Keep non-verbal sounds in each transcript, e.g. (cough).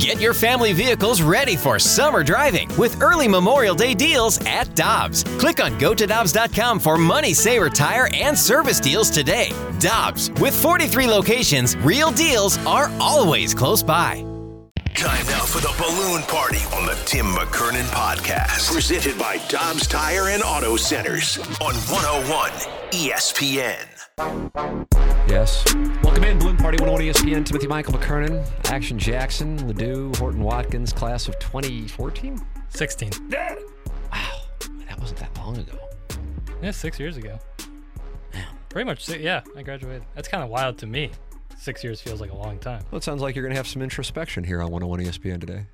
Get your family vehicles ready for summer driving with early Memorial Day deals at Dobbs. Click on gotodobbs.com for money saver tire and service deals today. Dobbs, with 43 locations, real deals are always close by. Time now for the balloon party on the Tim McKernan podcast. Presented by Dobbs Tire and Auto Centers on 101 ESPN. Yes. Welcome in, Balloon Party 101 ESPN. Timothy Michael McKernan, Action Jackson, Ledoux, Horton Watkins, class of 2014? 16. Wow. That wasn't that long ago. Yeah, six years ago. Damn. Pretty much, yeah, I graduated. That's kind of wild to me. Six years feels like a long time. Well, it sounds like you're going to have some introspection here on 101 ESPN today.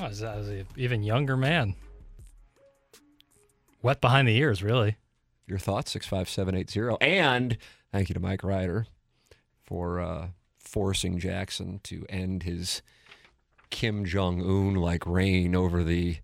I was, I was an even younger man. Wet behind the ears, really. Your thoughts, 65780. And thank you to Mike Ryder for uh, forcing Jackson to end his Kim Jong un like reign over the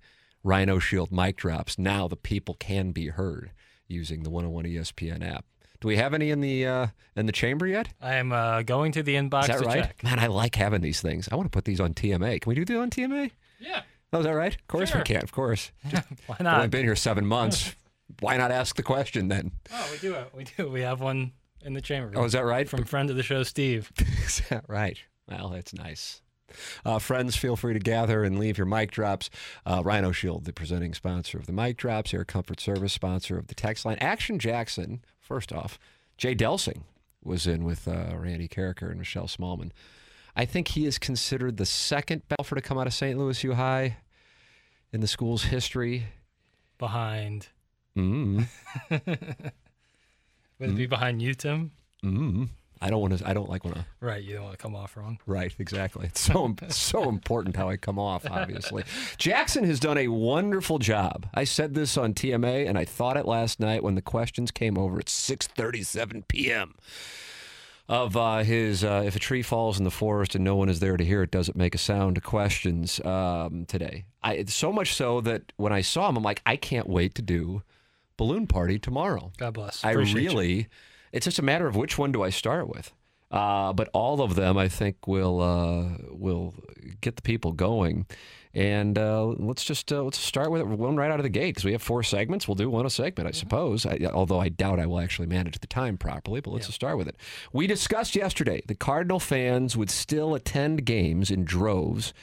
Rhino Shield mic drops. Now the people can be heard using the 101 ESPN app. Do we have any in the uh, in the chamber yet? I am uh, going to the inbox Is that right? check. Man, I like having these things. I want to put these on TMA. Can we do these on TMA? Yeah. Oh, is that right? Of course Sure. we can. Of course. Just, (laughs) Why not? I've been here seven months. Why not ask the question then? Oh, we do it. We do. We have one in the chamber. Oh, is that right? From friend of the show, Steve. (laughs) Is that right? Well, that's nice. Uh, friends, feel free to gather and leave your mic drops. Uh, Rhino Shield, the presenting sponsor of the mic drops, Air Comfort Service, sponsor of the text line. Action Jackson, first off, Jay Delsing was in with uh, Randy Karraker and Michelle Smallmon. I think he is considered the second Belfer to come out of St. Louis U High in the school's history. Behind. Mm, (laughs) Would it be behind you, Tim? mm. I don't want to. I don't like when to. Right. You don't want to come off wrong. Right, exactly. It's so (laughs) so important how I come off. Obviously, (laughs) Jackson has done a wonderful job. I said this on TMA, and I thought it last night when the questions came over at 6:37 p.m. Of uh, his, uh, if a tree falls in the forest and no one is there to hear it, does it make a sound? Questions um, today. I it's so much so that when I saw him, I'm like, I can't wait to do balloon party tomorrow. God bless. I Appreciate you. really, it's just a matter of which one do I start with. Uh, but all of them, I think, will uh, will get the people going. And uh, let's just uh, let's start with one right out of the gate because we have four segments. We'll do one a segment, I suppose. I, although I doubt I will actually manage the time properly. But let's just start with it. We discussed yesterday the Cardinal fans would still attend games in droves,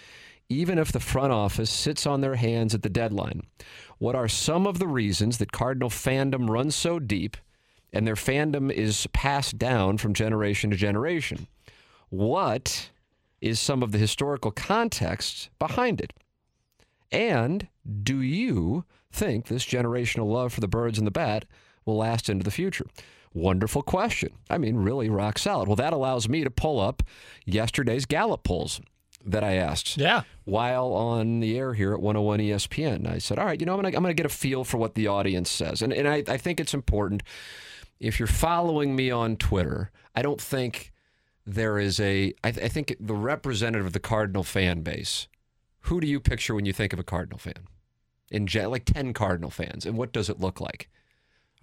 even if the front office sits on their hands at the deadline. What are some of the reasons that Cardinal fandom runs so deep and their fandom is passed down from generation to generation? What is some of the historical context behind it? And do you think this generational love for the birds and the bat will last into the future? Wonderful question. I mean, really rock solid. Well, that allows me to pull up yesterday's Gallup polls that I asked Yeah. while on the air here at 101 ESPN. I said, all right, you know, I'm going to I'm gonna get a feel for what the audience says. And, and I, I think it's important. If you're following me on Twitter, I don't think there is a, I, th- I think the representative of the Cardinal fan base, who do you picture when you think of a Cardinal fan? In gen- like 10 Cardinal fans. And what does it look like?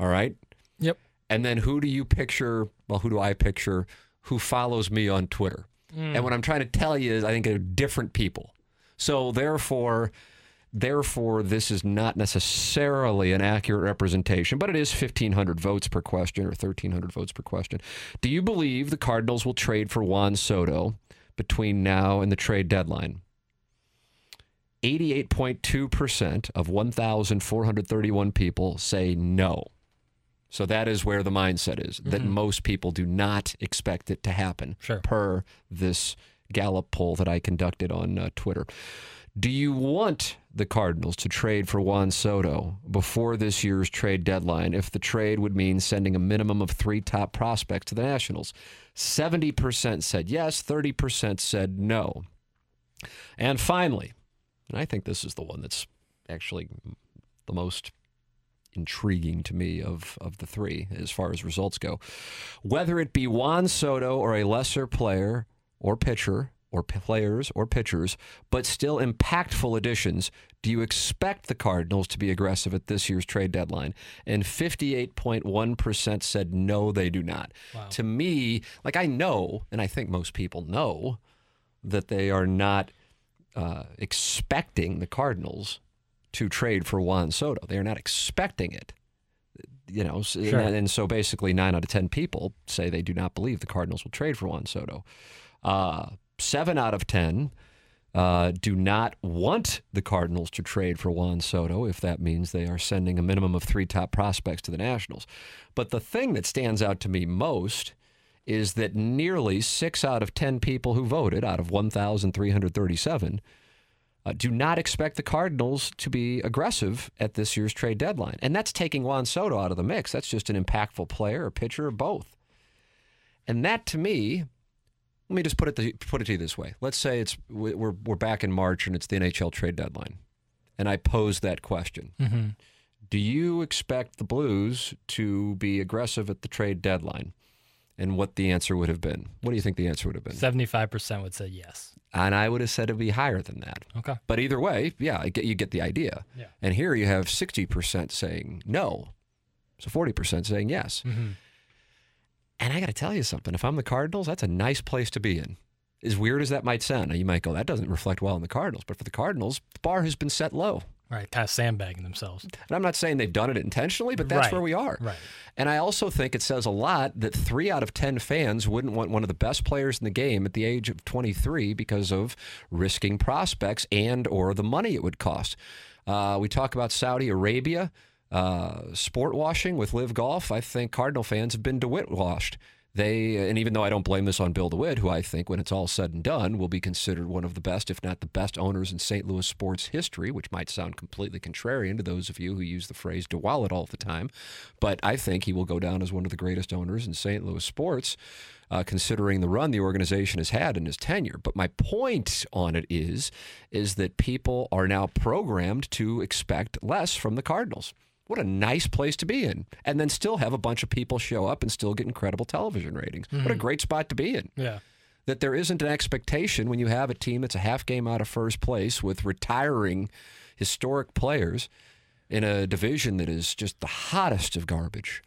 All right. Yep. And then who do you picture? Well, who do I picture who follows me on Twitter? And what mm. I'm trying to tell you is I think they're different people. So therefore, therefore, this is not necessarily an accurate representation, but it is 1,500 votes per question or 1,300 votes per question. Do you believe the Cardinals will trade for Juan Soto between now and the trade deadline? 88.2% of 1,431 people say no. So that is where the mindset is that most people do not expect it to happen Sure. per this Gallup poll that I conducted on uh, Twitter. Do you want the Cardinals to trade for Juan Soto before this year's trade deadline if the trade would mean sending a minimum of three top prospects to the Nationals? 70% said yes, 30% said no. And finally, and I think this is the one that's actually the most intriguing to me of, of the three as far as results go. Whether it be Juan Soto or a lesser player or pitcher or players or pitchers, but still impactful additions, do you expect the Cardinals to be aggressive at this year's trade deadline? And 58.1% said no, they do not. To me, like I know, and I think most people know, that they are not uh, expecting the Cardinals to trade for Juan Soto. They are not expecting it. You know, Sure. and, and so basically nine out of 10 people say they do not believe the Cardinals will trade for Juan Soto. Uh, seven out of 10 uh, do not want the Cardinals to trade for Juan Soto if that means they are sending a minimum of three top prospects to the Nationals. But the thing that stands out to me most is that nearly six out of 10 people who voted out of 1,337 uh, do not expect the Cardinals to be aggressive at this year's trade deadline. And that's taking Juan Soto out of the mix. That's just an impactful player, a pitcher, or both. And that to me, let me just put it to, put it to you this way. Let's say it's we- we're we're back in March and it's the NHL trade deadline, and I pose that question: Mm-hmm. Do you expect the Blues to be aggressive at the trade deadline? And what the answer would have been? What do you think the answer would have been? Seventy-five percent would say yes. And I would have said it'd be higher than that. Okay. But either way, yeah, I get, you get the idea. Yeah. And here you have 60% saying no. So 40% saying yes. Mm-hmm. And I got to tell you something. If I'm the Cardinals, that's a nice place to be in. As weird as that might sound. Now, you might go, that doesn't reflect well on the Cardinals. But for the Cardinals, the bar has been set low. Right. Kind of sandbagging themselves. And I'm not saying they've done it intentionally, but that's Right. where we are. Right. And I also think it says a lot that three out of 10 fans wouldn't want one of the best players in the game at the age of 23 because of risking prospects and or the money it would cost. Uh, we talk about Saudi Arabia, uh, sport washing with LIV Golf. I think Cardinal fans have been DeWitt washed. They, and even though I don't blame this on Bill DeWitt, who I think, when it's all said and done, will be considered one of the best, if not the best, owners in St. Louis sports history, which might sound completely contrarian to those of you who use the phrase DeWallet all the time. But I think he will go down as one of the greatest owners in St. Louis sports, uh, considering the run the organization has had in his tenure. But my point on it is, is that people are now programmed to expect less from the Cardinals. What a nice place to be in. And then still have a bunch of people show up and still get incredible television ratings. What a mm-hmm. great spot to be in. Yeah. That there isn't an expectation when you have a team that's a half game out of first place with retiring historic players in a division that is just the hottest of garbage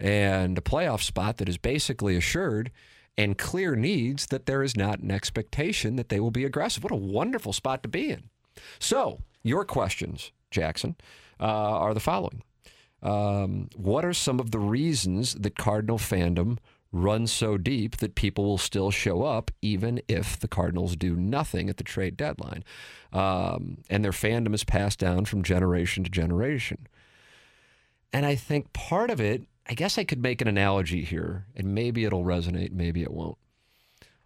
and a playoff spot that is basically assured and clear needs that there is not an expectation that they will be aggressive. What a wonderful spot to be in. So, your questions, Jackson, uh, are the following. Um, what are some of the reasons that Cardinal fandom runs so deep that people will still show up even if the Cardinals do nothing at the trade deadline? Um, and their fandom is passed down from generation to generation. And I think part of it, I guess I could make an analogy here, and maybe it'll resonate, maybe it won't.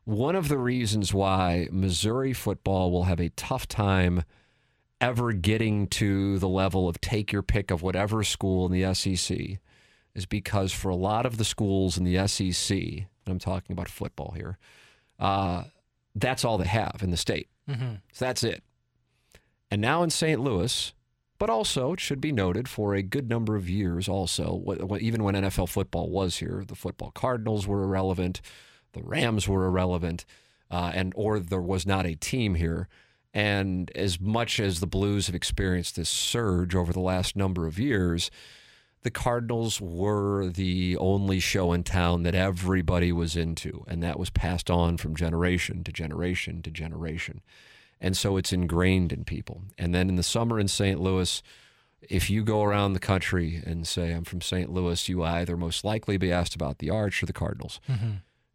One of the reasons why Missouri football will have a tough time ever getting to the level of take your pick of whatever school in the SEC is because for a lot of the schools in the SEC, and I'm talking about football here, uh, that's all they have in the state. Mm-hmm. So that's it. And now in St. Louis, but also it should be noted for a good number of years also, even when NFL football was here, the football Cardinals were irrelevant, the Rams were irrelevant, uh, and or there was not a team here. And as much as the Blues have experienced this surge over the last number of years, the Cardinals were the only show in town that everybody was into, and that was passed on from generation to generation to generation. And so it's ingrained in people. And then in the summer in St. Louis, if you go around the country and say, I'm from St. Louis, you either most likely be asked about the Arch or the Cardinals. Mm-hmm.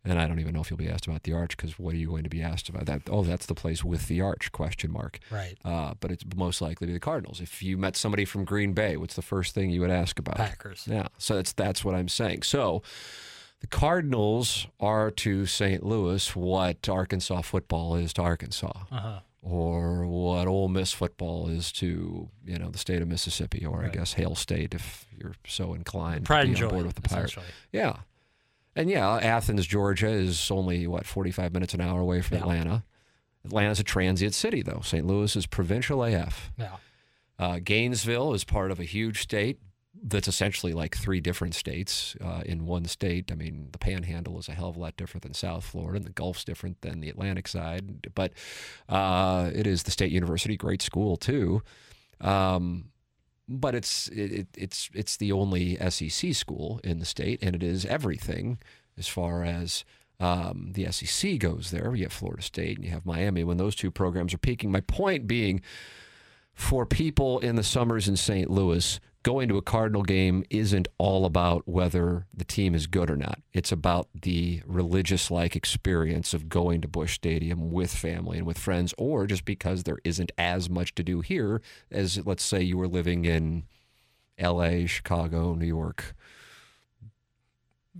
And I don't even know if you'll be asked about the Arch because what are you going to be asked about? That oh, that's the place with the Arch? Question mark. Right. Uh, but it's most likely to the Cardinals. If you met somebody from Green Bay, what's the first thing you would ask about? Packers. Yeah, so that's that's what I'm saying. So the Cardinals are to St. Louis what Arkansas football is to Arkansas, Uh-huh. or what Ole Miss football is to you know the state of Mississippi, or I guess Hail State if you're so inclined Pride to and be joy. on board with the Pirates. Yeah. And yeah, Athens, Georgia is only, what, 45 minutes an hour away from Yeah. Atlanta. Atlanta's a transient city, though. St. Louis is provincial AF. Yeah. Uh, Gainesville is part of a huge state that's essentially like three different states uh, in one state. I mean, the Panhandle is a hell of a lot different than South Florida, and the Gulf's different than the Atlantic side. But uh, it is the State University, great school too. Um, but it's it, it, it's it's the only SEC school in the state, and it is everything as far as um, the SEC goes there. You have Florida State and you have Miami when those two programs are peaking. My point being, for people in the summers in St. Louis, going to a Cardinal game isn't all about whether the team is good or not. It's about the religious like experience of going to Busch Stadium with family and with friends, or just because there isn't as much to do here as, let's say, you were living in LA, Chicago, New York.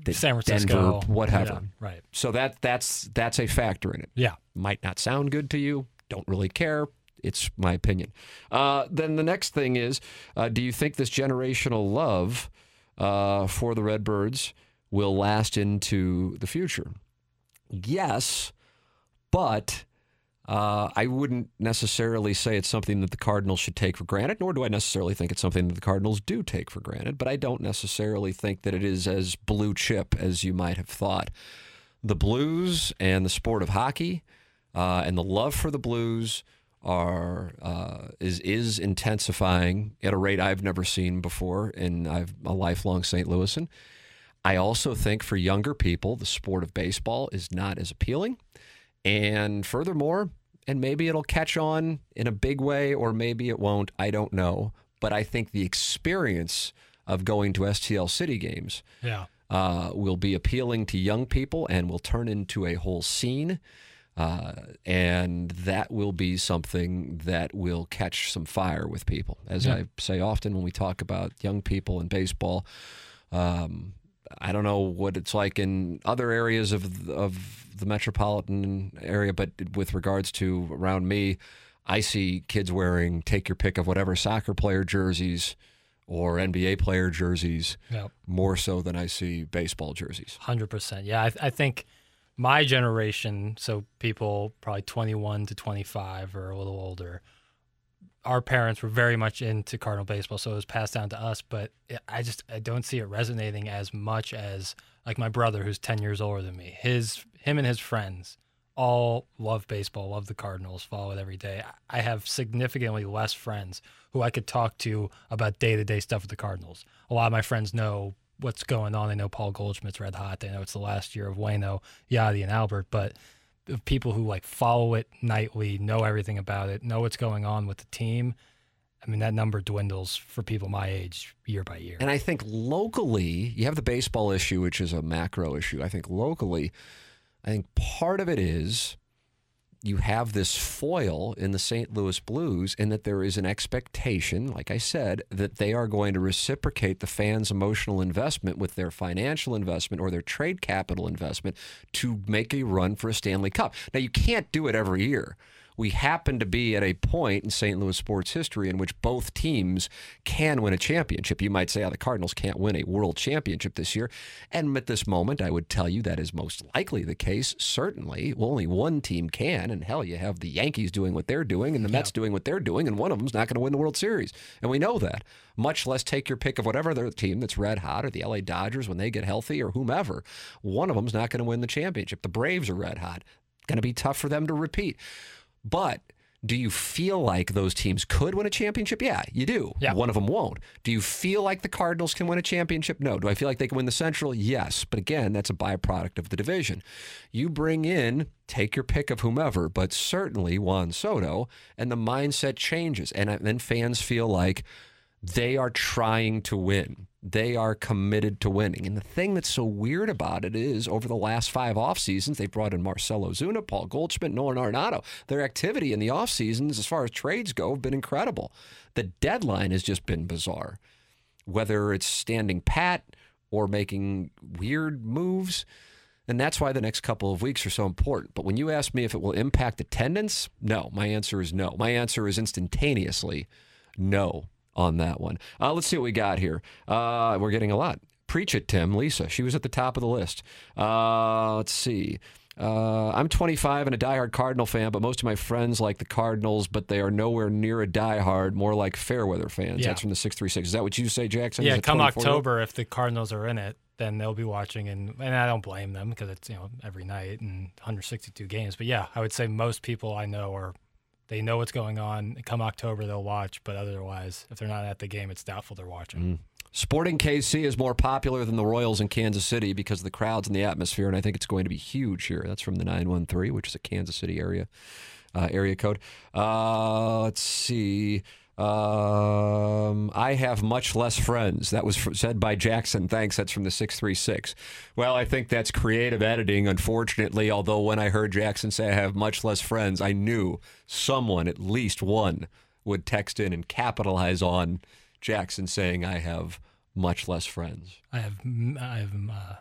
San Francisco, Denver, whatever. Yeah, right. So that that's that's a factor in it. Yeah. Might not sound good to you. Don't really care. It's my opinion. Uh, then the next thing is, uh, do you think this generational love uh, for the Redbirds will last into the future? Yes, but uh, I wouldn't necessarily say it's something that the Cardinals should take for granted, nor do I necessarily think it's something that the Cardinals do take for granted. But I don't necessarily think that it is as blue chip as you might have thought. The Blues and the sport of hockey uh, and the love for the Blues are uh, is is intensifying at a rate I've never seen before, and I'm a lifelong St. Louisan. I also think for younger people, the sport of baseball is not as appealing. And furthermore, and maybe it'll catch on in a big way, or maybe it won't. I don't know. But I think the experience of going to STL City games Yeah. uh, will be appealing to young people and will turn into a whole scene. Uh, and that will be something that will catch some fire with people. As Yeah. I say often when we talk about young people in baseball, um, I don't know what it's like in other areas of of the metropolitan area, but with regards to around me, I see kids wearing take your pick of whatever soccer player jerseys or NBA player jerseys Yeah. more so than I see baseball jerseys. Hundred percent. Yeah, I, I think my generation, so people probably twenty-one to twenty-five or a little older, our parents were very much into Cardinal baseball, so it was passed down to us. But I just I don't see it resonating as much as like my brother, who's ten years older than me. His him and his friends all love baseball, love the Cardinals, follow it every day. I have significantly less friends who I could talk to about day to day stuff with the Cardinals. A lot of my friends know what's going on. They know Paul Goldschmidt's red hot. They know it's the last year of Waino, Yadi, and Albert. But people who like follow it nightly, know everything about it, know what's going on with the team. I mean, that number dwindles for people my age year by year. And I think locally, you have the baseball issue, which is a macro issue. I think locally, I think part of it is you have this foil in the St. Louis Blues, in that there is an expectation, like I said, that they are going to reciprocate the fans' emotional investment with their financial investment or their trade capital investment to make a run for a Stanley Cup. Now, you can't do it every year. We happen to be at a point in St. Louis sports history in which both teams can win a championship. You might say, oh, the Cardinals can't win a world championship this year. And at this moment, I would tell you that is most likely the case. Certainly, only one team can. And hell, you have the Yankees doing what they're doing and the Mets doing what they're doing, and one of them's not going to win the World Series. And we know that. Much less take your pick of whatever other team that's red hot or the LA Dodgers when they get healthy or whomever. One of them's not going to win the championship. The Braves are red hot. Going to be tough for them to repeat. But do you feel like those teams could win a championship? Yeah, you do. Yeah. One of them won't. Do you feel like the Cardinals can win a championship? No. Do I feel like they can win the Central? Yes. But again, that's a byproduct of the division. You bring in, take your pick of whomever, but certainly Juan Soto, and the mindset changes. And then fans feel like they are trying to win. They are committed to winning. And the thing that's so weird about it is over the last five off seasons, they've brought in Marcell Ozuna, Paul Goldschmidt, Nolan Arenado. Their activity in the off seasons, as far as trades go, have been incredible. The deadline has just been bizarre. Whether it's standing pat or making weird moves. And that's why the next couple of weeks are so important. But when you ask me if it will impact attendance, no. My answer is no. My answer is instantaneously no on that one. Uh, let's see what we got here. Uh, we're getting a lot. Preach it, Tim. Lisa, she was at the top of the list. Uh, let's see. Uh, I'm 25 and a diehard Cardinal fan, but most of my friends like the Cardinals, but they are nowhere near a diehard, more like Fairweather fans. Yeah. That's from the 636. Is that what you say, Jackson? Yeah, come 24 year old? October, if the Cardinals are in it, then they'll be watching, and and I don't blame them because it's you know every night and 162 games. But yeah, I would say most people I know are they know what's going on. Come October, they'll watch, but otherwise, if they're not at the game, it's doubtful they're watching. Sporting KC is more popular than the Royals in Kansas City because of the crowds and the atmosphere, and I think it's going to be huge here. That's from the 913, which is a Kansas City area uh, area code. Uh, let's see. Um, I have much less friends. That was said by Jackson. Thanks. That's from the 636. Well, I think that's creative editing, unfortunately. Although, when I heard Jackson say I have much less friends, I knew someone, at least one, would text in and capitalize on Jackson saying I have much less friends. I have I have uh,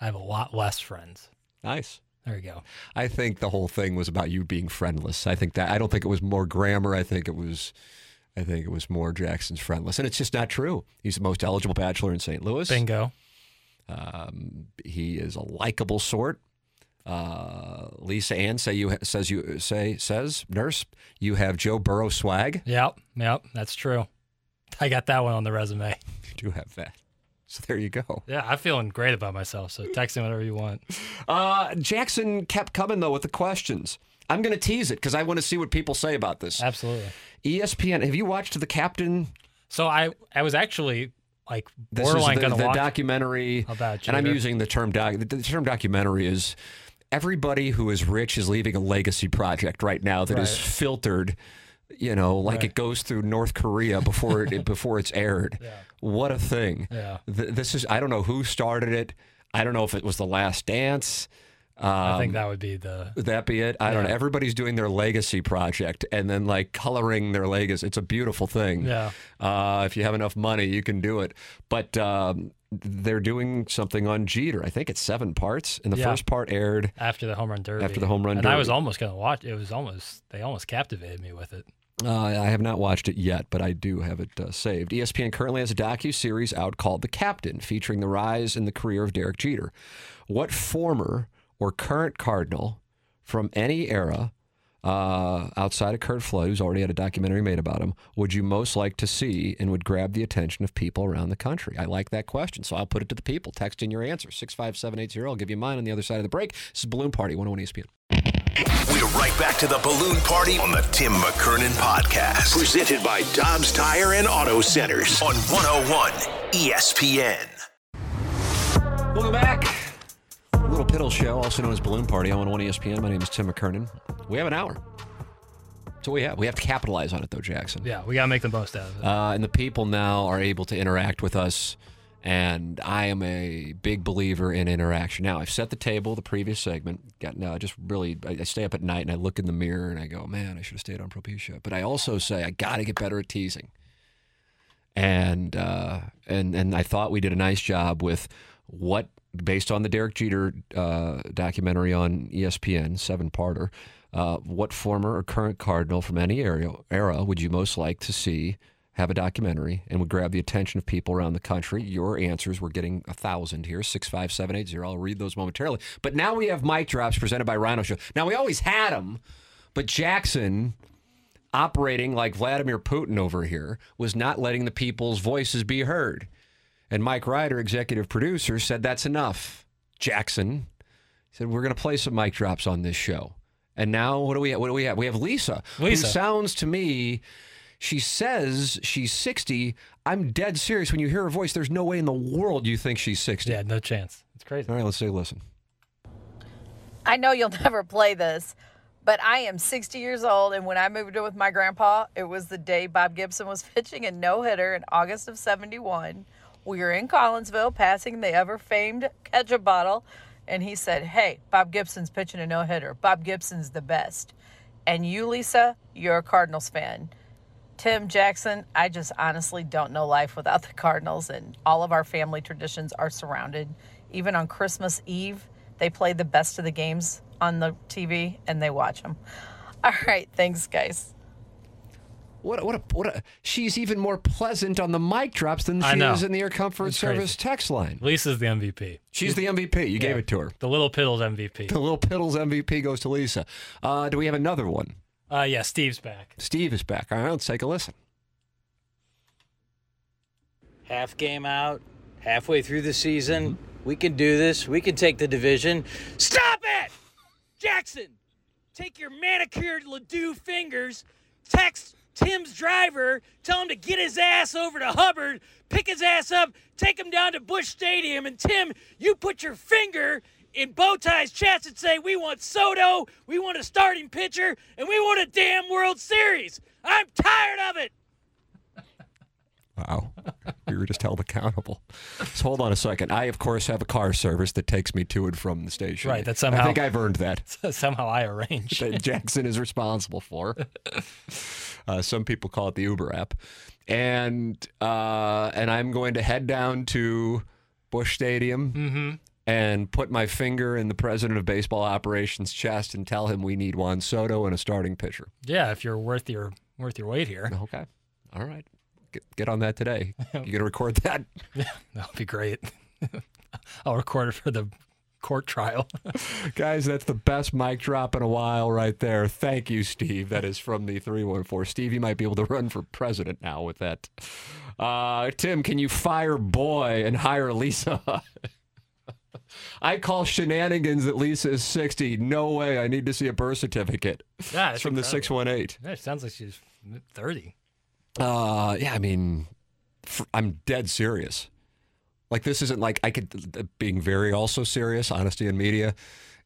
I have a lot less friends. Nice. There you go. I think the whole thing was about you being friendless. I think that I don't think it was more grammar. I think it was I think it was more Jackson's friendless. And it's just not true. He's the most eligible bachelor in St. Louis. Bingo. Um, he is a likable sort. Uh, Lisa Ann say you says you say says nurse you have Joe Burrow swag. Yep. Yep. That's true. I got that one on the resume. You do have that. (laughs) So there you go. Yeah, I'm feeling great about myself. So text me whatever you want. (laughs) Uh, Jackson kept coming though with the questions. I'm going to tease it because I want to see what people say about this. Absolutely. ESPN. Have you watched the Captain? So I I was actually like This is borderline the, gonna the documentary. About and I'm using the term doc. The, term documentary is everybody who is rich is leaving a legacy project right now that is Right. filtered. You know, like Right. it goes through North Korea before it (laughs) before it's aired. Yeah. What a thing! Yeah. Th- this is. I don't know who started it. I don't know if it was the Last Dance. Um, I think that would be the Would that be it? I don't know. Everybody's doing their legacy project and then like coloring their legacy. It's a beautiful thing. Yeah. Uh, if you have enough money, you can do it. But um, they're doing something on Jeter. I think it's seven parts. And the Yeah. first part aired. after the home run derby. After the home run and I was almost gonna watch. It was almost they almost captivated me with it. Uh, I have not watched it yet, but I do have it uh, saved. ESPN currently has a docu series out called "The Captain," featuring the rise and the career of Derek Jeter. What former or current Cardinal from any era, uh, outside of Curt Flood, who's already had a documentary made about him, would you most like to see and would grab the attention of people around the country? I like that question, so I'll put it to the people. Text in your answer six five seven eight zero. I'll give you mine on the other side of the break. This is Balloon Party, 101 ESPN. We're right back to the balloon party on the Tim McKernan podcast. Presented by Dobbs Tire and Auto Centers on 101 ESPN. Welcome back. Little Piddle Show, also known as Balloon Party on 101 ESPN. My name is Tim McKernan. We have an hour. So we have. We have to capitalize on it, though, Jackson. Yeah, we gotta make the most out of it. Uh, and the people now are able to interact with us. And I am a big believer in interaction. Now, I've set the table the previous segment. Got I just really, I, I stay up at night and I look in the mirror and I go, man, I should have stayed on Propecia. But I also say I got to get better at teasing. And uh, and and I thought we did a nice job with what, based on the Derek Jeter uh, documentary on ESPN, seven parter. Uh, what former or current Cardinal from any era, era would you most like to see have a documentary and would grab the attention of people around the country? Your answers, we're getting a thousand here, 65780. I'll read those momentarily. But now we have mic drops presented by Rhino Show. Now, we always had them, but Jackson operating like Vladimir Putin over here was not letting the people's voices be heard. And Mike Ryder, executive producer, said that's enough. Jackson said we're going to play some mic drops on this show. And now what do we have? What do we have? We have Lisa, Lisa. who sounds to me. She says she's 60. I'm dead serious. When you hear her voice, there's no way in the world you think she's 60. yeah, no chance. It's crazy. All right, let's take a listen. I know you'll (laughs) never play this, but I am 60 years old, and when I moved in with my grandpa, it was the day Bob Gibson was (laughs) pitching a no hitter in August of 71. We were in Collinsville passing the ever famed ketchup bottle, and he said, Hey, Bob Gibson's pitching a no hitter. Bob Gibson's the best. And you, Lisa, you're a Cardinals fan. Tim Jackson, I just honestly don't know life without the Cardinals, and all of our family traditions are surrounded. Even on Christmas Eve, they play the best of the games on the TV and they watch them. (laughs) All right, thanks, guys. What a, what a, what a, she's even more pleasant on the mic drops than she know. is in the Air Comfort It's Service crazy. text line. Lisa's the MVP. She's the MVP. You gave it to her. The little piddles MVP. The little Piddles MVP goes to Lisa. Uh, do we have another one? Uh, yeah, Steve's back. Steve is back. All right, let's take a listen. half game out, halfway through the season. We can do this. We can take the division. Stop it! Jackson, take your manicured Ledoux fingers, text Tim's driver, tell him to get his ass over to Hubbard, pick his ass up, take him down to Busch Stadium, and Tim, you put your finger in bow ties chest and say, We want Soto, we want a starting pitcher, and we want a damn World Series. I'm tired of it. Wow. we were just held accountable. So hold on a second. I, of course, have a car service that takes me to and from the station. Right, that somehow- I think I've earned (laughs) that. Somehow I arranged. that Jackson is responsible for. (laughs) Uh, some people call it the Uber app, and uh, and I'm going to head down to Busch Stadium and put my finger in the president of baseball operations' chest and tell him we need Juan Soto and a starting pitcher. Yeah, if you're worth your worth your weight here, Okay, all right, get, get on that today. (laughs) You gonna record that? Yeah, that'll be great. (laughs) I'll record it for the court trial. (laughs) Guys, that's the best mic drop in a while right there. Thank you, Steve. That is from the 314. Steve, you might be able to run for president now with that. Uh, Tim, can you fire Boy and hire Lisa? I call shenanigans that Lisa is 60. No way. I need to see a birth certificate. (laughs) Yeah, It's from the 618. Yeah, it sounds like she's thirty. Uh, yeah, I mean, I'm dead serious. Like this isn't like I could uh, being very also serious, honesty in media,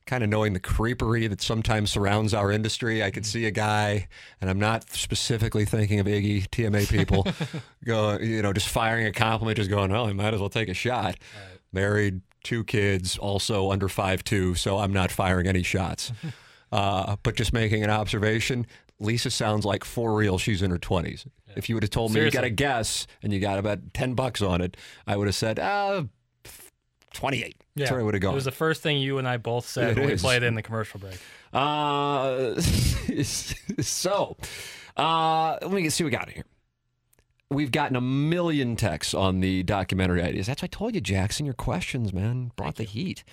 kind of knowing the creepery that sometimes surrounds our industry. I could see a guy, and I'm not specifically thinking of Iggy TMA people, (laughs) go you know just firing a compliment, just going, oh, I might as well take a shot. Married, two kids, also under five two, so I'm not firing any shots. (laughs) uh, but just making an observation. Lisa sounds like for real. She's in her 20s. If you would have told me you got a guess and you got about 10 bucks on it, I would have said, uh, 28. That's where I would have gone. It was the first thing you and I both said It when we is. played in the commercial break. Uh, (laughs) so, uh, let me see what we got here. We've gotten a million texts on the documentary ideas. That's why I told you, Jackson. Your questions, man, brought the heat.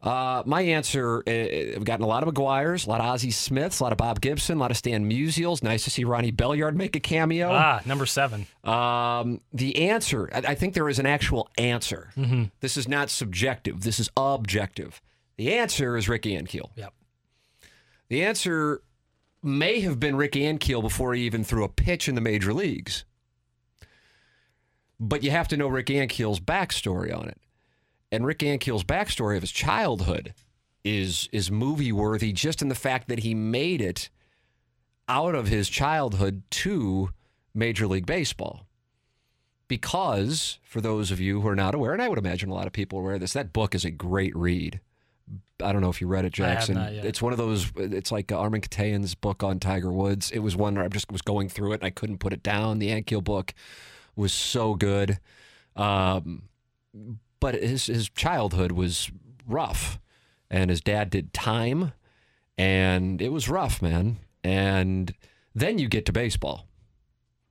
Uh, my answer, uh, I've gotten a lot of McGwire's, a lot of Ozzie Smiths, a lot of Bob Gibson, a lot of Stan Musials. Nice to see Ronnie Belliard make a cameo. Ah, number seven. Um, the answer, I I think there is an actual answer. This is not subjective. This is objective. The answer is Ricky Ankiel. Yep. The answer may have been Ricky Ankiel before he even threw a pitch in the major leagues. But you have to know Rick Ankiel's backstory on it. And Rick Ankiel's backstory of his childhood is is movie worthy just in the fact that he made it out of his childhood to Major League Baseball. Because, for those of you who are not aware, and I would imagine a lot of people are aware of this, that book is a great read. I don't know if you read it, Jackson. It's one of those. It's like Armen Keteyian's book on Tiger Woods. It was one where I just was going through it and I couldn't put it down. The Ankiel book was so good, um, but his his childhood was rough, and his dad did time, and it was rough, man. And then you get to baseball.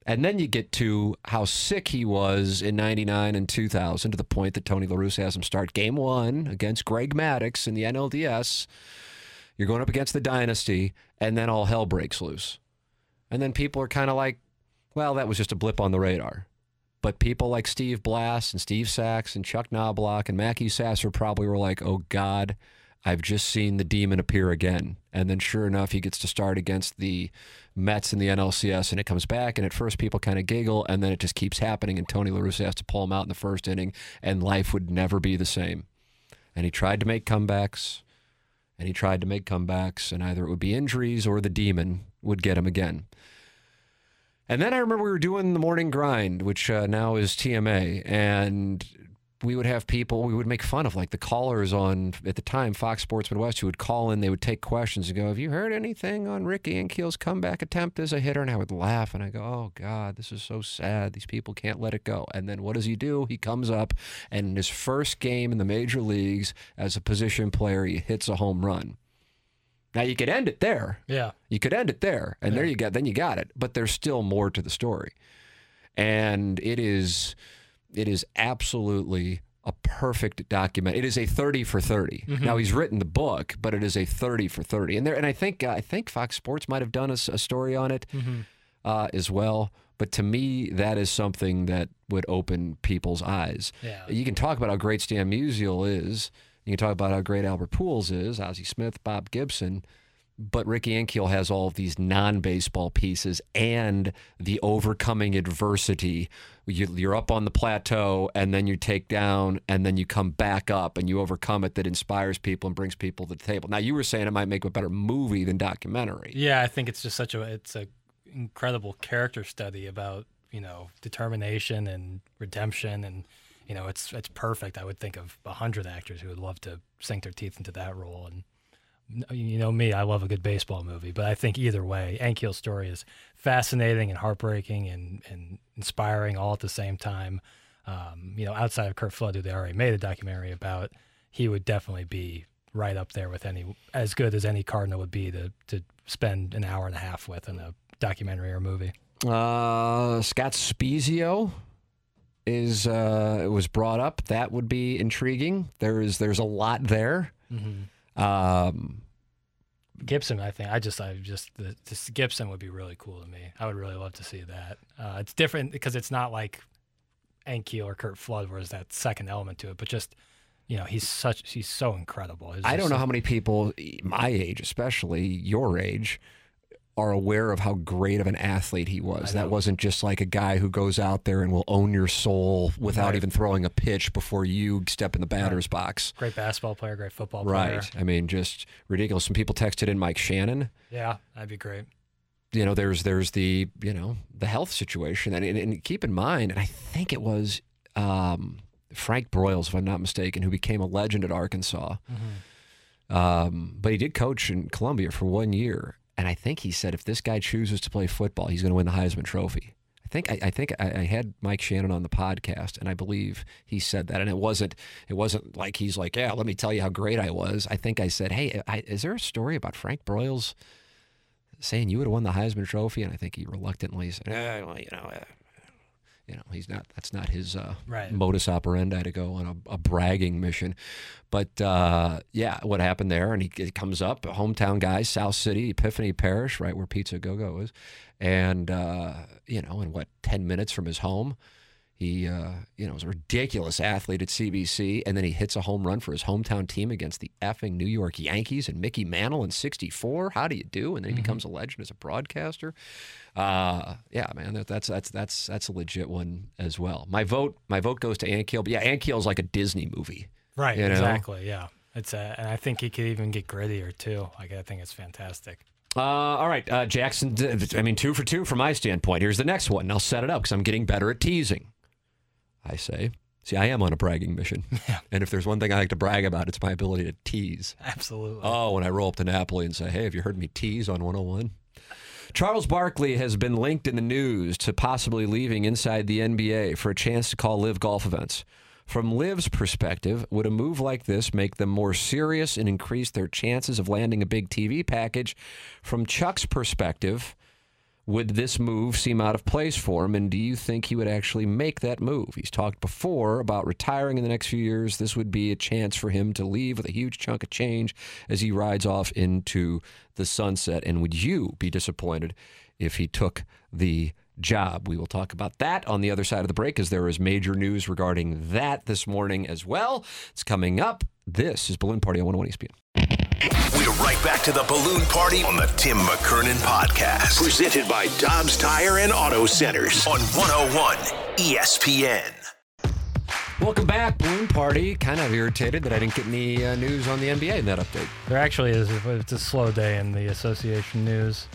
And then you get to how sick he was in 99 and 2000 to the point that Tony La Russa has him start game one against Greg Maddux in the NLDS. You're going up against the dynasty, and then all hell breaks loose. And then people are kind of like, well, that was just a blip on the radar. But people like Steve Blass and Steve Sax and Chuck Knoblauch and Mackey Sasser probably were like, oh, God, I've just seen the demon appear again. And then sure enough, he gets to start against the Mets in the NLCS and it comes back. And at first, people kind of giggle and then it just keeps happening. And Tony La Russa has to pull him out in the first inning and life would never be the same. And he tried to make comebacks and he tried to make comebacks and either it would be injuries or the demon would get him again. And then I remember we were doing the morning grind, which uh, now is TMA, and we would have people we would make fun of, like the callers on at the time Fox Sports Midwest, who would call in. They would take questions and go, "Have you heard anything on Ricky Ankiel's comeback attempt as a hitter?" And I would laugh and I go, "Oh God, this is so sad. These people can't let it go." And then what does he do? He comes up and in his first game in the major leagues as a position player, he hits a home run. Now you could end it there. Yeah. You could end it there, and there you got. Then you got it. But there's still more to the story, and it is, it is absolutely a perfect document. It is a thirty for 30 Now he's written the book, but it is a thirty for thirty. And there, and I think uh, I think Fox Sports might have done a story on it uh, as well. But to me, that is something that would open people's eyes. Yeah. You can talk about how great Stan Musial is. You can talk about how great Albert Pujols is, Ozzie Smith, Bob Gibson. but Ricky Ankiel has all of these non-baseball pieces and the overcoming adversity. You, you're up on the plateau, and then you take down, and then you come back up, and you overcome it. That inspires people and brings people to the table. Now, you were saying it might make a better movie than documentary. Yeah, I think it's just such a it's a incredible character study about you know determination and redemption and you know it's it's perfect. I would think of a hundred actors who would love to sink their teeth into that role and you know me, I love a good baseball movie, but I think either way, Ankiel's story is fascinating and heartbreaking and, and inspiring all at the same time. Um, you know, outside of Curt Flood, who they already made a documentary about, he would definitely be right up there with any as good as any Cardinal would be to to spend an hour and a half with in a documentary or movie. Uh, Scott Spiezio is uh, it was brought up. That would be intriguing. There's there's a lot there. Um, Gibson, I think I just I just the, this Gibson would be really cool to me. I would really love to see that. Uh, it's different because it's not like Ankiel or Curt Flood, where there's that second element to it, but just you know he's such he's so incredible. He's I don't know so- how many people my age, especially your age, are aware of how great of an athlete he was. That wasn't just like a guy who goes out there and will own your soul without Right. even throwing a pitch before you step in the batter's box. great basketball player, great football player. Right. I mean, just ridiculous. Some people texted in Mike Shannon. Yeah, that'd be great. you know, there's there's the you know the health situation, and, and, and keep in mind, and I think it was um, Frank Broyles, if I'm not mistaken, who became a legend at Arkansas. Um, but he did coach in Columbia for one year, and I think he said if this guy chooses to play football, he's going to win the Heisman Trophy. I think I, I think I, I had Mike Shannon on the podcast, and I believe he said that. And it wasn't it wasn't like he's like, yeah, let me tell you how great I was. I think I said, hey, I, is there a story about Frank Broyles? saying you would have won the Heisman Trophy, and I think he reluctantly said, eh, "Well, you know, uh, you know, he's not. That's not his uh, Right. modus operandi to go on a, a bragging mission." But uh, yeah, what happened there? And he, he comes up, a hometown guy, South City, Epiphany Parish, right where Pizza Go Go is, and uh, you know, in what ten minutes from his home. He, uh, you know, was a ridiculous athlete at CBC, and then he hits a home run for his hometown team against the effing New York Yankees and Mickey Mantle in '64. How do you do? And then he becomes a legend as a broadcaster. Uh, yeah, man, that, that's that's that's that's a legit one as well. My vote, my vote goes to Ankiel, but yeah, Ankiel's like a Disney movie. Right. You know? Exactly. Yeah. It's uh, and I think he could even get grittier too. Like I think it's fantastic. Uh, all right, uh, Jackson. I mean, two for two from my standpoint. Here's the next one. and I'll set it up because I'm getting better at teasing. I say. See, I am on a bragging mission. (laughs) And if there's one thing I like to brag about, it's my ability to tease. Absolutely. Oh, when I roll up to Napoli and say, hey, have you heard me tease on 101? Charles Barkley has been linked in the news to possibly leaving inside the NBA for a chance to call LIV Golf events. From LIV's perspective, would a move like this make them more serious and increase their chances of landing a big TV package? From Chuck's perspective, would this move seem out of place for him? And do you think he would actually make that move? He's talked before about retiring in the next few years. This would be a chance for him to leave with a huge chunk of change as he rides off into the sunset. And would you be disappointed if he took the job? We will talk about that on the other side of the break as there is major news regarding that this morning as well. It's coming up. This is Balloon Party on 101 ESPN. We're right back to the balloon party on the Tim McKernan podcast. Presented by Dobbs Tire and Auto Centers on 101 ESPN. Welcome back, Balloon Party. Kind of irritated that I didn't get any uh, news on the NBA in that update. There actually is. It's a slow day in the association news,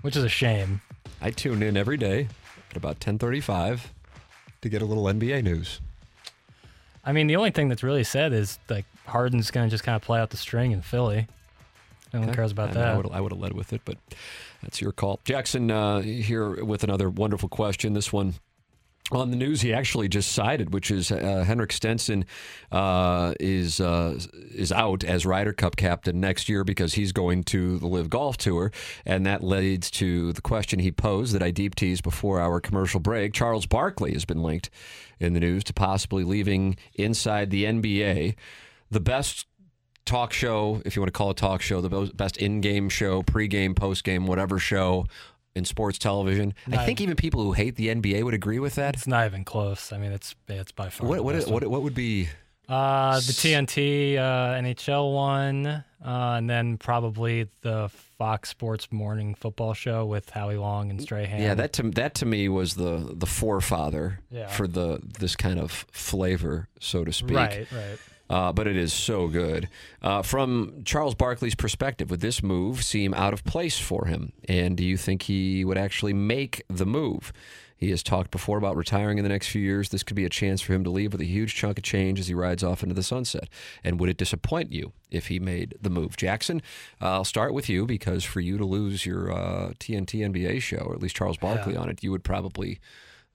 which is a shame. I tune in every day at about 10:35 to get a little NBA news. I mean, the only thing that's really said is like Harden's going to just kind of play out the string in Philly. No one cares about I, that. I would, I would have led with it, but that's your call. Jackson uh, here with another wonderful question. This one on the news he actually just cited, which is uh, Henrik Stenson uh, is uh, is out as Ryder Cup captain next year because he's going to the LIV Golf Tour, and that leads to the question he posed that I deep teased before our commercial break. Charles Barkley has been linked in the news to possibly leaving inside the NBA. The best talk show, if you want to call it a talk show, the best in-game show, pre-game, post-game, whatever show in sports television. I think even people who hate the NBA would agree with that. It's not even close. I mean, it's it's by far. What the what best what, what would be Uh, the TNT uh, NHL one, uh, and then probably the Fox Sports morning football show with Howie Long and Strahan. Yeah, that to that to me was the the forefather Yeah. for the this kind of flavor, so to speak. right, right. Uh, but it is so good. Uh, from Charles Barkley's perspective, would this move seem out of place for him? And do you think he would actually make the move? He has talked before about retiring in the next few years. This could be a chance for him to leave with a huge chunk of change as he rides off into the sunset. And would it disappoint you if he made the move? Jackson, uh, I'll start with you because for you to lose your uh, TNT NBA show, or at least Charles Barkley on it, you would probably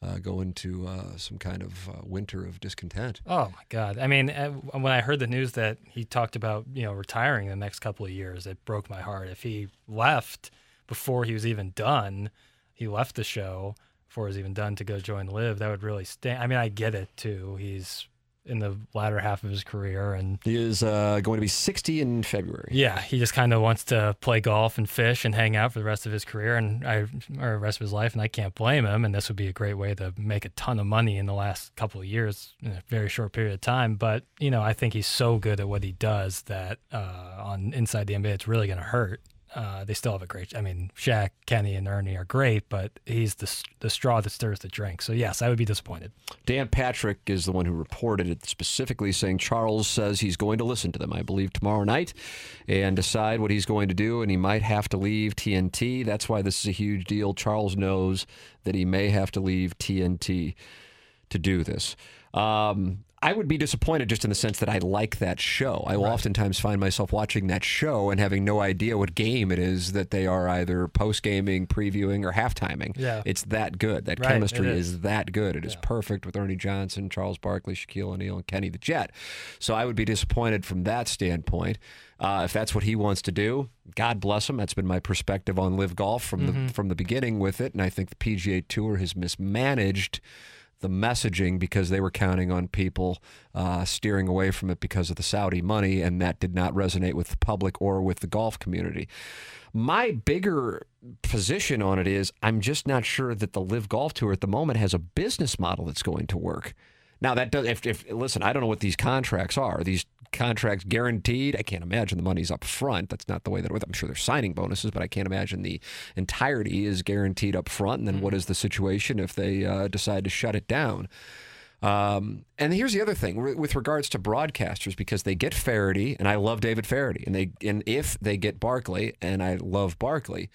uh, go into uh, some kind of uh, winter of discontent. Oh my God! I mean, uh, when I heard the news that he talked about you know retiring in the next couple of years, it broke my heart. If he left before he was even done, he left the show before he was even done to go join LIV. That would really sting. I mean, I get it too. He's in the latter half of his career, and He is uh, going to be 60 in February. yeah, he just kind of wants to play golf and fish and hang out for the rest of his career and I or the rest of his life, and I can't blame him. And this would be a great way to make a ton of money in the last couple of years in a very short period of time. But you know, I think he's so good at what he does that uh, on inside the NBA, it's really going to hurt. Uh, they still have a great. I mean, Shaq, Kenny, and Ernie are great, but he's the the straw that stirs the drink. So yes, I would be disappointed. Dan Patrick is the one who reported it specifically, saying Charles says he's going to listen to them, I believe, tomorrow night and decide what he's going to do, and he might have to leave TNT. That's why this is a huge deal. Charles knows that he may have to leave TNT to do this. Um, I would be disappointed just in the sense that I like that show. I will oftentimes find myself watching that show and having no idea what game it is that they are either post gaming, previewing, or halftiming. Yeah. It's that good. That Right, chemistry is. is that good. It is perfect with Ernie Johnson, Charles Barkley, Shaquille O'Neal, and Kenny the Jet. So I would be disappointed from that standpoint. Uh, if that's what he wants to do, God bless him. That's been my perspective on LIV Golf from the from the beginning with it, and I think the PGA Tour has mismanaged the messaging because they were counting on people uh, steering away from it because of the Saudi money, and that did not resonate with the public or with the golf community. My bigger position on it is I'm just not sure that the LIV Golf Tour at the moment has a business model that's going to work. Now that does if, if listen, I don't know what these contracts are. Are These contracts guaranteed? I can't imagine the money's up front. That's not the way that. I'm sure there's signing bonuses, but I can't imagine the entirety is guaranteed up front. And then what is the situation if they uh, decide to shut it down? Um, and here's the other thing with with regards to broadcasters, because they get Feherty, and I love David Feherty, and they and if they get Barkley, and I love Barkley,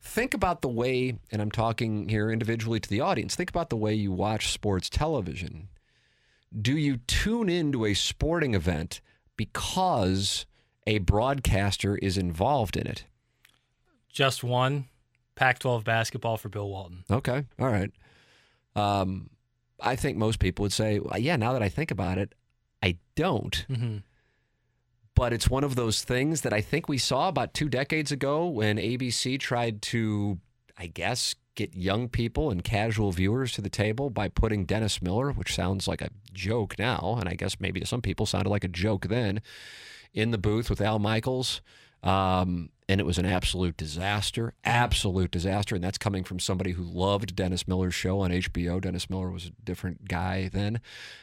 think about the way, and I'm talking here individually to the audience. Think about the way you watch sports television. Do you tune into a sporting event because a broadcaster is involved in it? Just one Pac-12 basketball for Bill Walton. Okay. All right. Um, I think most people would say, well, yeah, now that I think about it, I don't. Mm-hmm. But it's one of those things that I think we saw about two decades ago when ABC tried to, I guess, get young people and casual viewers to the table by putting Dennis Miller, which sounds like a joke now, and I guess maybe to some people sounded like a joke then, in the booth with Al Michaels. Um, and it was an absolute disaster, absolute disaster. And that's coming from somebody who loved Dennis Miller's show on HBO. Dennis Miller was a different guy then,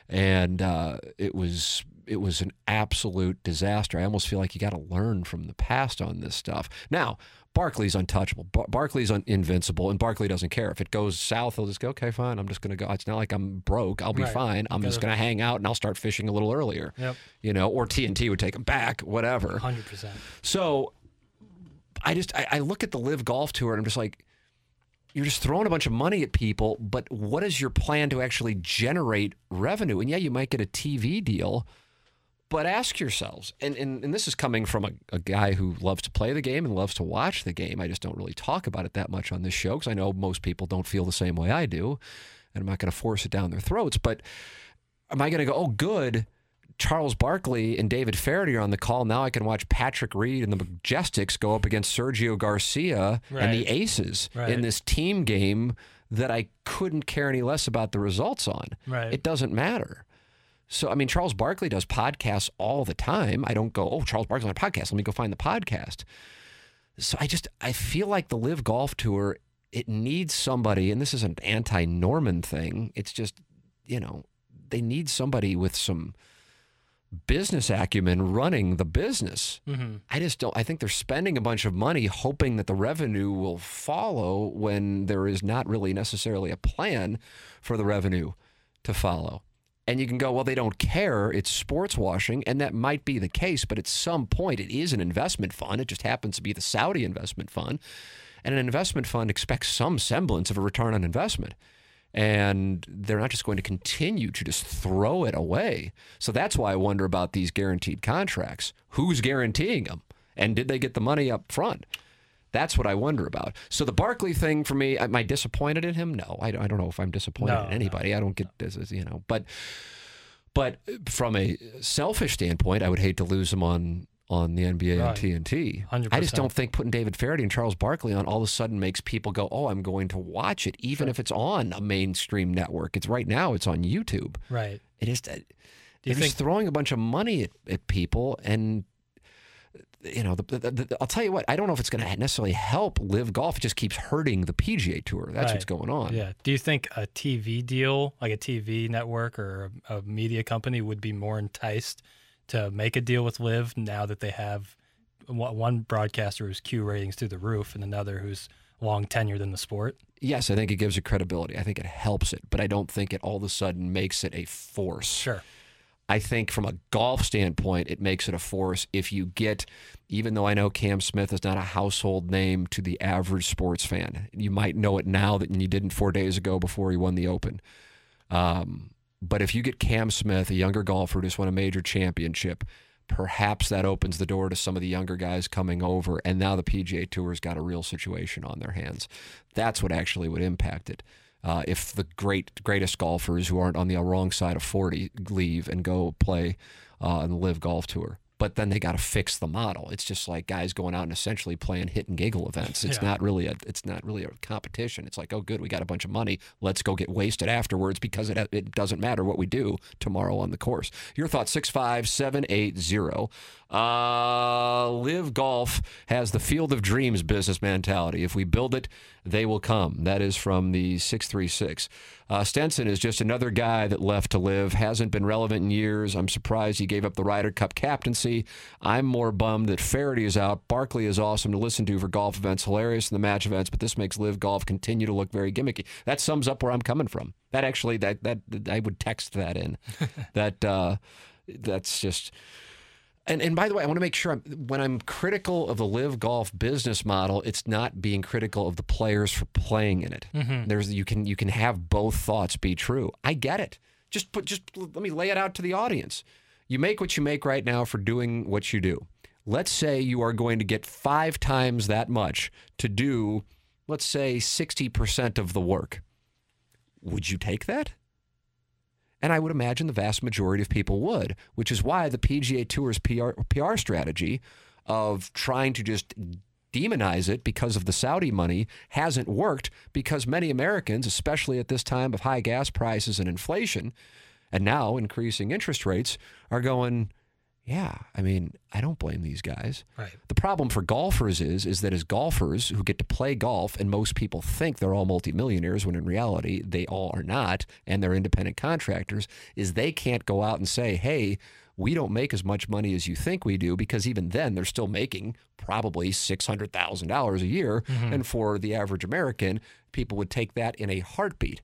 and uh, it was it was an absolute disaster. I almost feel like you got to learn from the past on this stuff. Now, Barkley's untouchable. Bar- Barkley's un- invincible, and Barkley doesn't care if it goes south. He'll just go, okay, fine. I'm just going to go. It's not like I'm broke. I'll be Right. fine. I'm just going to hang out and I'll start fishing a little earlier. Yep. You know, or TNT would take him back, whatever. Hundred percent. So I just I, I look at the LIV Golf tour and I'm just like, you're just throwing a bunch of money at people, but what is your plan to actually generate revenue? And yeah, you might get a TV deal, but ask yourselves, and, and, and this is coming from a, a guy who loves to play the game and loves to watch the game. I just don't really talk about it that much on this show because I know most people don't feel the same way I do. And I'm not going to force it down their throats. But am I going to go, oh, good? Charles Barkley and David Feherty are on the call. Now I can watch Patrick Reed and the Majestics go up against Sergio Garcia and the Aces Right. in this team game that I couldn't care any less about the results on. Right. It doesn't matter. So, I mean, Charles Barkley does podcasts all the time. I don't go, oh, Charles Barkley's on a podcast. Let me go find the podcast. So I just, I feel like the LIV Golf Tour, it needs somebody, and this is an anti Norman thing. It's just, you know, they need somebody with some business acumen running the business. Mm-hmm. I just don't. I think they're spending a bunch of money hoping that the revenue will follow when there is not really necessarily a plan for the revenue to follow. And you can go, well, they don't care. It's sports washing. And that might be the case. But at some point, it is an investment fund. It just happens to be the Saudi investment fund. And an investment fund expects some semblance of a return on investment and they're not just going to continue to just throw it away. So that's why I wonder about these guaranteed contracts. Who's guaranteeing them? And did they get the money up front? That's what I wonder about. So the Barkley thing for me, am I disappointed in him? No, I, I don't know if I'm disappointed No, in anybody. I don't get this, as, you know, but but from a selfish standpoint, I would hate to lose him on on the NBA Right. and TNT. I just don't think putting David Feherty and Charles Barkley on all of a sudden makes people go, "Oh, I'm going to watch it," even if it's on a mainstream network. It's right now. It's on YouTube. Right. It is. Uh, Do you think just throwing a bunch of money at, at people, and you know, the, the, the, I'll tell you what. I don't know if it's going to necessarily help LIV Golf. It just keeps hurting the PGA Tour. That's what's going on. Yeah. Do you think a TV deal, like a TV network or a, a media company, would be more enticed to make a deal with LIV now that they have one one broadcaster whose Q ratings through the roof and another who's long tenured in the sport? Yes, I think it gives it credibility. I think it helps it, but I don't think it all of a sudden makes it a force. Sure. I think from a golf standpoint, it makes it a force if you get, even though I know Cam Smith is not a household name to the average sports fan. You might know it now that you didn't four days ago before he won the Open. Um, but if you get Cam Smith, a younger golfer who just won a major championship, perhaps that opens the door to some of the younger guys coming over. And now the PGA Tour's got a real situation on their hands. That's what actually would impact it. Uh, if the great greatest golfers who aren't on the wrong side of 40 leave and go play uh, on the LIV Golf Tour. But then they got to fix the model. It's just like guys going out and essentially playing hit and giggle events. It's Yeah. not really a it's not really a competition. It's like, oh, good, we got a bunch of money. Let's go get wasted afterwards because it it doesn't matter what we do tomorrow on the course. Your thoughts six five seven eight zero. Uh, LIV Golf has the Field of Dreams business mentality. If we build it, they will come. That is from the 636. Uh, Stenson is just another guy that left to LIV, hasn't been relevant in years. I'm surprised he gave up the Ryder Cup captaincy. I'm more bummed that Feherty is out. Barkley is awesome to listen to for golf events, hilarious in the match events, but this makes LIV Golf continue to look very gimmicky. That sums up where I'm coming from. That actually, that that I would text that in. (laughs) that uh, that's just. And, and by the way, I want to make sure I'm, when I'm critical of the LIV Golf business model, it's not being critical of the players for playing in it. Mm-hmm. There's you can you can have both thoughts be true. I get it. Just put just let me lay it out to the audience. You make what you make right now for doing what you do. Let's say you are going to get five times that much to do, let's say, 60% of the work. Would you take that? And I would imagine the vast majority of people would, which is why the PGA Tour's PR, PR strategy of trying to just demonize it because of the Saudi money hasn't worked because many Americans, especially at this time of high gas prices and inflation, and now increasing interest rates, are going, yeah, I mean, I don't blame these guys. Right. The problem for golfers is is that as golfers who get to play golf, and most people think they're all multimillionaires when in reality they all are not, and they're independent contractors, is they can't go out and say, hey, we don't make as much money as you think we do, because even then they're still making probably six hundred thousand dollars a year, mm-hmm. and for the average American, people would take that in a heartbeat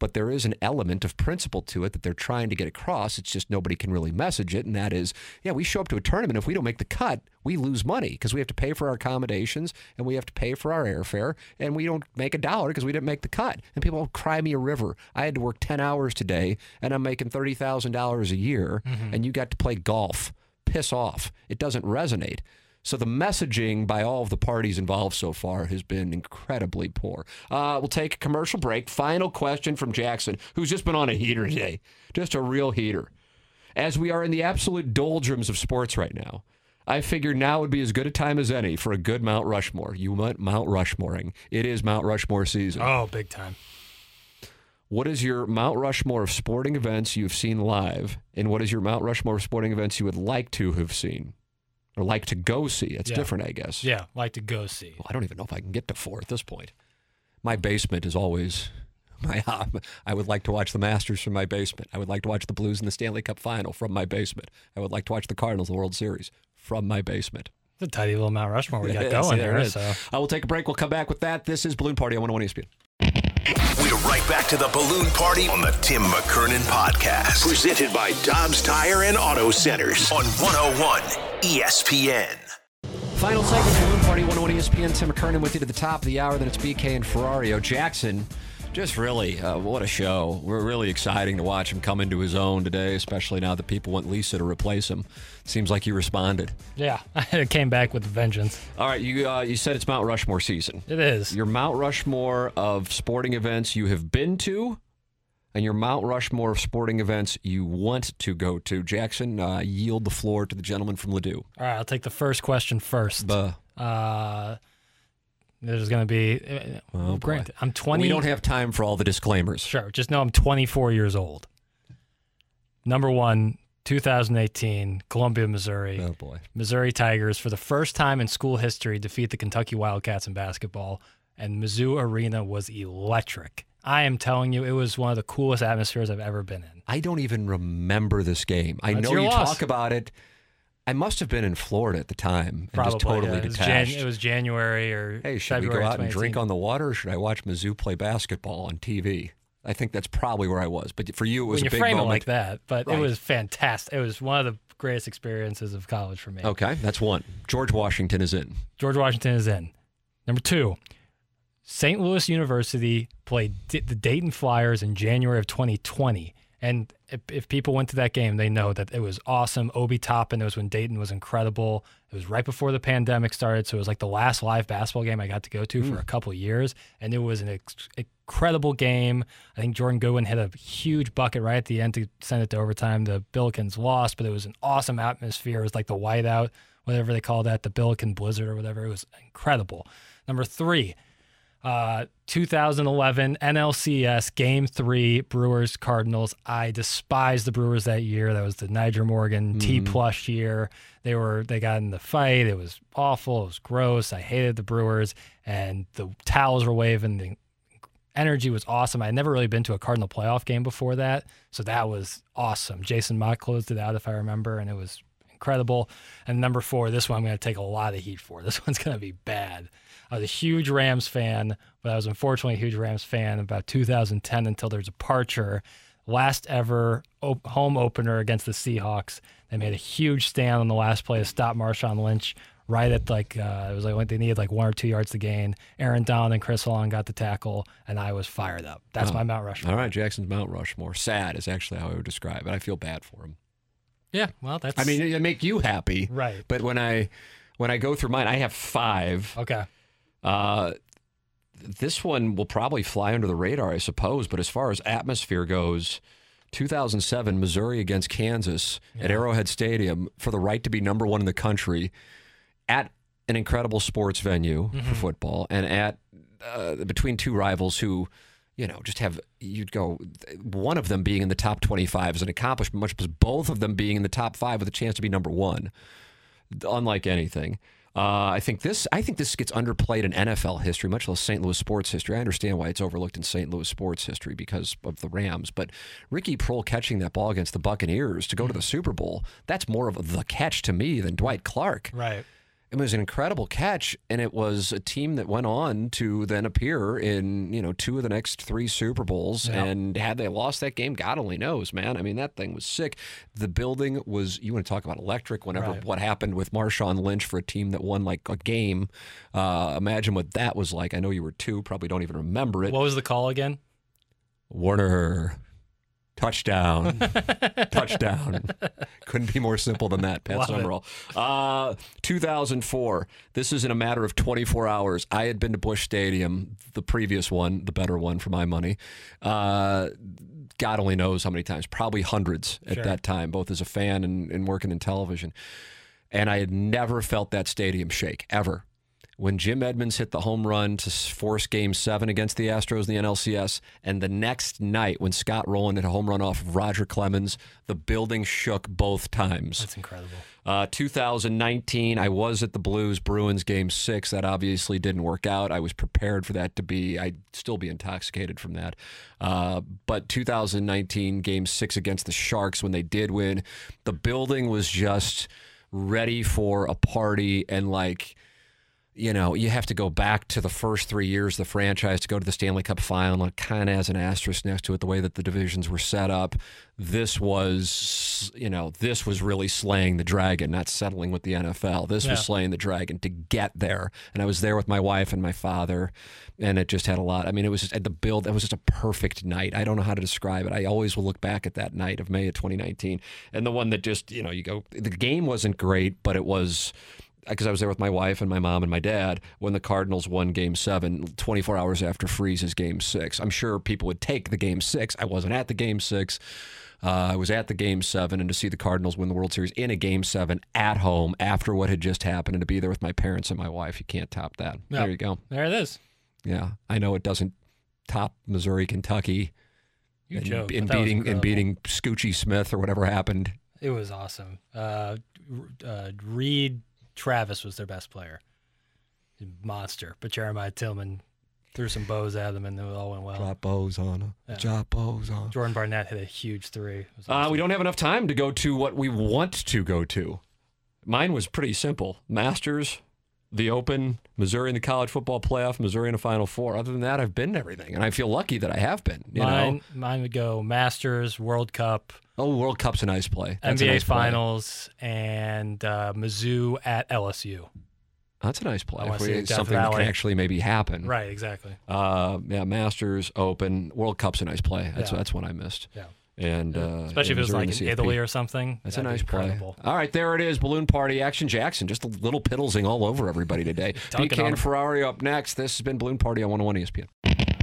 but there is an element of principle to it that they're trying to get across. It's just nobody can really message it, and that is, yeah, we show up to a tournament. If we don't make the cut, we lose money because we have to pay for our accommodations and we have to pay for our airfare, and we don't make a dollar because we didn't make the cut. And people cry me a river. I had to work ten hours today, and I'm making thirty thousand dollars a year, mm-hmm. and you got to play golf. Piss off. It doesn't resonate. So the messaging by all of the parties involved so far has been incredibly poor. Uh, we'll take a commercial break. Final question from Jackson, who's just been on a heater today, just a real heater. As we are in the absolute doldrums of sports right now, I figured now would be as good a time as any for a good Mount Rushmore. You went Mount Rushmoring. It is Mount Rushmore season. Oh, big time. What is your Mount Rushmore of sporting events you've seen live, and what is your Mount Rushmore of sporting events you would like to have seen, or like to go see? It's Yeah. different, I guess. Yeah, like to go see. Well, I don't even know if I can get to four at this point. My basement is always (laughs) My, um, I would like to watch the Masters from my basement. I would like to watch the Blues in the Stanley Cup Final from my basement. I would like to watch the Cardinals in the World Series from my basement. It's a tidy little Mount Rushmore we (laughs) got Yes, going there there. is. So I will take a break. We'll come back with that. This is Balloon Party on 101 ESPN. We're right back to the balloon party on the Tim McKernan podcast. Presented by Dobbs Tire and Auto Centers on 101 ESPN. Final segment, Balloon Party 101 ESPN. Tim McKernan with you to the top of the hour. Then it's BK and Ferrario. Jackson, just really, uh, what a show. We're really exciting to watch him come into his own today, especially now that people want Lisa to replace him. Seems like he responded. yeah, (laughs) it came back with vengeance. All right, you uh, you said it's Mount Rushmore season. It is. Your Mount Rushmore of sporting events you have been to, and your Mount Rushmore of sporting events you want to go to. Jackson, uh, yield the floor to the gentleman from Ladue. All right, I'll take the first question first. Buh. Uh, there's going to be. Uh, granted, I'm 20. We don't have time for all the disclaimers. Sure. Just know I'm 24 years old. Number one, 2018, Columbia, Missouri. Oh boy. Missouri Tigers, for the first time in school history, defeat the Kentucky Wildcats in basketball, and Mizzou Arena was electric. I am telling you, it was one of the coolest atmospheres I've ever been in. I don't even remember this game. I That's know you loss. talk about it. I must have been in Florida at the time and Probably just totally yeah. it, was Jan- it was January or hey, should February we go out and drink on the water, or should I watch Mizzou play basketball on TV? I think that's probably where I was. But for you, it was when you a big frame moment. it like that. But Right. it was fantastic. It was one of the greatest experiences of college for me. Okay, that's one. George Washington is in. George Washington is in. Number two, St. Louis University played D- the Dayton Flyers in January of 2020. And if, if people went to that game, they know that it was awesome. Obi Toppin, it was when Dayton was incredible. It was right before the pandemic started. So it was like the last live basketball game I got to go to for hmm. a couple of years. And it was an ex- incredible game. I think Jordan Goodwin hit a huge bucket right at the end to send it to overtime. The Billikens lost, but it was an awesome atmosphere. It was like the whiteout, whatever they call that, the Billiken Blizzard or whatever. It was incredible. Number three, uh, 2011 NLCS Game Three Brewers Cardinals. I despise the Brewers that year. That was the Nyjer Morgan T. Plush year. They were they got in the fight. It was awful. It was gross. I hated the Brewers, and the towels were waving. The energy was awesome. I had never really been to a Cardinal playoff game before that, so that was awesome. Jason Motte closed it out, if I remember, and it was incredible. And number four, this one I'm going to take a lot of heat for. (laughs) This one's going to be bad. I was a huge Rams fan, but I was unfortunately a huge Rams fan about 2010 until their departure. Last ever op- home opener against the Seahawks. They made a huge stand on the last play to stop Marshawn Lynch right at like uh, it was like they needed like one or two yards to gain. Aaron Donald and Chris Long got the tackle, and I was fired up. That's my Mount Rushmore. All right, Jackson's Mount Rushmore. Sad is actually how I would describe it. I feel bad for him. Yeah, well, that's. I mean, it make you happy, Right. But when I when I go through mine, I have five. okay. Uh, this one will probably fly under the radar, I suppose. But as far as atmosphere goes, 2007 Missouri against Kansas at Arrowhead Stadium for the right to be number one in the country at an incredible sports venue for football and at uh, between two rivals who. You know, just have you'd go one of them being in the top 25 is an accomplishment, much as both of them being in the top five with a chance to be number one unlike anything. Uh, I think this. I think this gets underplayed in NFL history, much less St. Louis sports history. I understand why it's overlooked in St. Louis sports history because of the Rams. But Ricky Proehl catching that ball against the Buccaneers to go to the Super Bowl—that's more of the catch to me than Dwight Clark. Right. It was an incredible catch, and it was a team that went on to then appear in you know two of the next three Super Bowls. Yeah. And had they lost that game, God only knows, man. I mean, that thing was sick. The building was. You want to talk about electric? Whenever Right. what happened with Marshawn Lynch for a team that won like a game, uh, imagine what that was like. I know you were two, probably don't even remember it. What was the call again? Warner. Touchdown. (laughs) Touchdown. Couldn't be more simple than that, Pat Love. Summerall. Uh, 2004. This is in a matter of 24 hours. I had been to Busch Stadium, the previous one, the better one for my money. Uh, God only knows how many times, probably hundreds at Sure. that time, both as a fan and, and working in television. And I had never felt that stadium shake, ever. When Jim Edmonds hit the home run to force game seven against the Astros in the NLCS. And the next night, when Scott Rolen hit a home run off of Roger Clemens, the building shook both times. That's incredible. Uh, 2019, I was at the Blues Bruins game six. That obviously didn't work out. I was prepared for that to be, I'd still be intoxicated from that. Uh, but 2019, game six against the Sharks, when they did win, the building was just ready for a party and like, you know, you have to go back to the first three years of the franchise to go to the Stanley Cup final. Kind of has an asterisk next to it, the way that the divisions were set up. This was, you know, this was really slaying the dragon, not settling with the NFL. This Yeah. was slaying the dragon to get there. And I was there with my wife and my father, and it just had a lot. I mean, it was just at the build, it was just a perfect night. I don't know how to describe it. I always will look back at that night of May of 2019. And the one that just, you know, you go, the game wasn't great, but it was because I was there with my wife and my mom and my dad when the Cardinals won game seven, 24 hours after Freese's game six. I'm sure people would take the game six. I wasn't at the game six. Uh, I was at the game seven, and to see the Cardinals win the World Series in a game seven at home after what had just happened, and to be there with my parents and my wife, you can't top that. Yeah. There you go. There it is. Yeah, I know it doesn't top Missouri, Kentucky, You and, joke. and but that was beating and beating Scoochie Smith or whatever happened. It was awesome. Uh, uh, Reed Travis was their best player. Monster. But Jeremiah Tilmon threw some bows at them and it all went well. Drop bows on him. Yeah. Drop bows on. Jordan Barnett hit a huge three. It was Uh, we don't have enough time to go to what we want to go to. Mine was pretty simple: Masters, the Open, Missouri in the college football playoff, Missouri in the Final Four. Other than that, I've been to everything, and I feel lucky that I have been. You mine, know, mine would go Masters, World Cup, oh, World Cup's a nice play. That's NBA nice play. Finals, and uh, Mizzou at LSU. That's a nice play. If we- see it's Death something that can actually maybe happen. Right, exactly. Uh, yeah, Masters, Open, World Cup's a nice play. That's Yeah. that's one I missed. Yeah. And uh, Especially if it was like in in the CFP. Italy or something. That's a nice play. All right, there it is. Balloon Party Action Jackson. Just a little piddlesing all over everybody today. (laughs) BK and. Ferrari up next. This has been Balloon Party on 101 ESPN.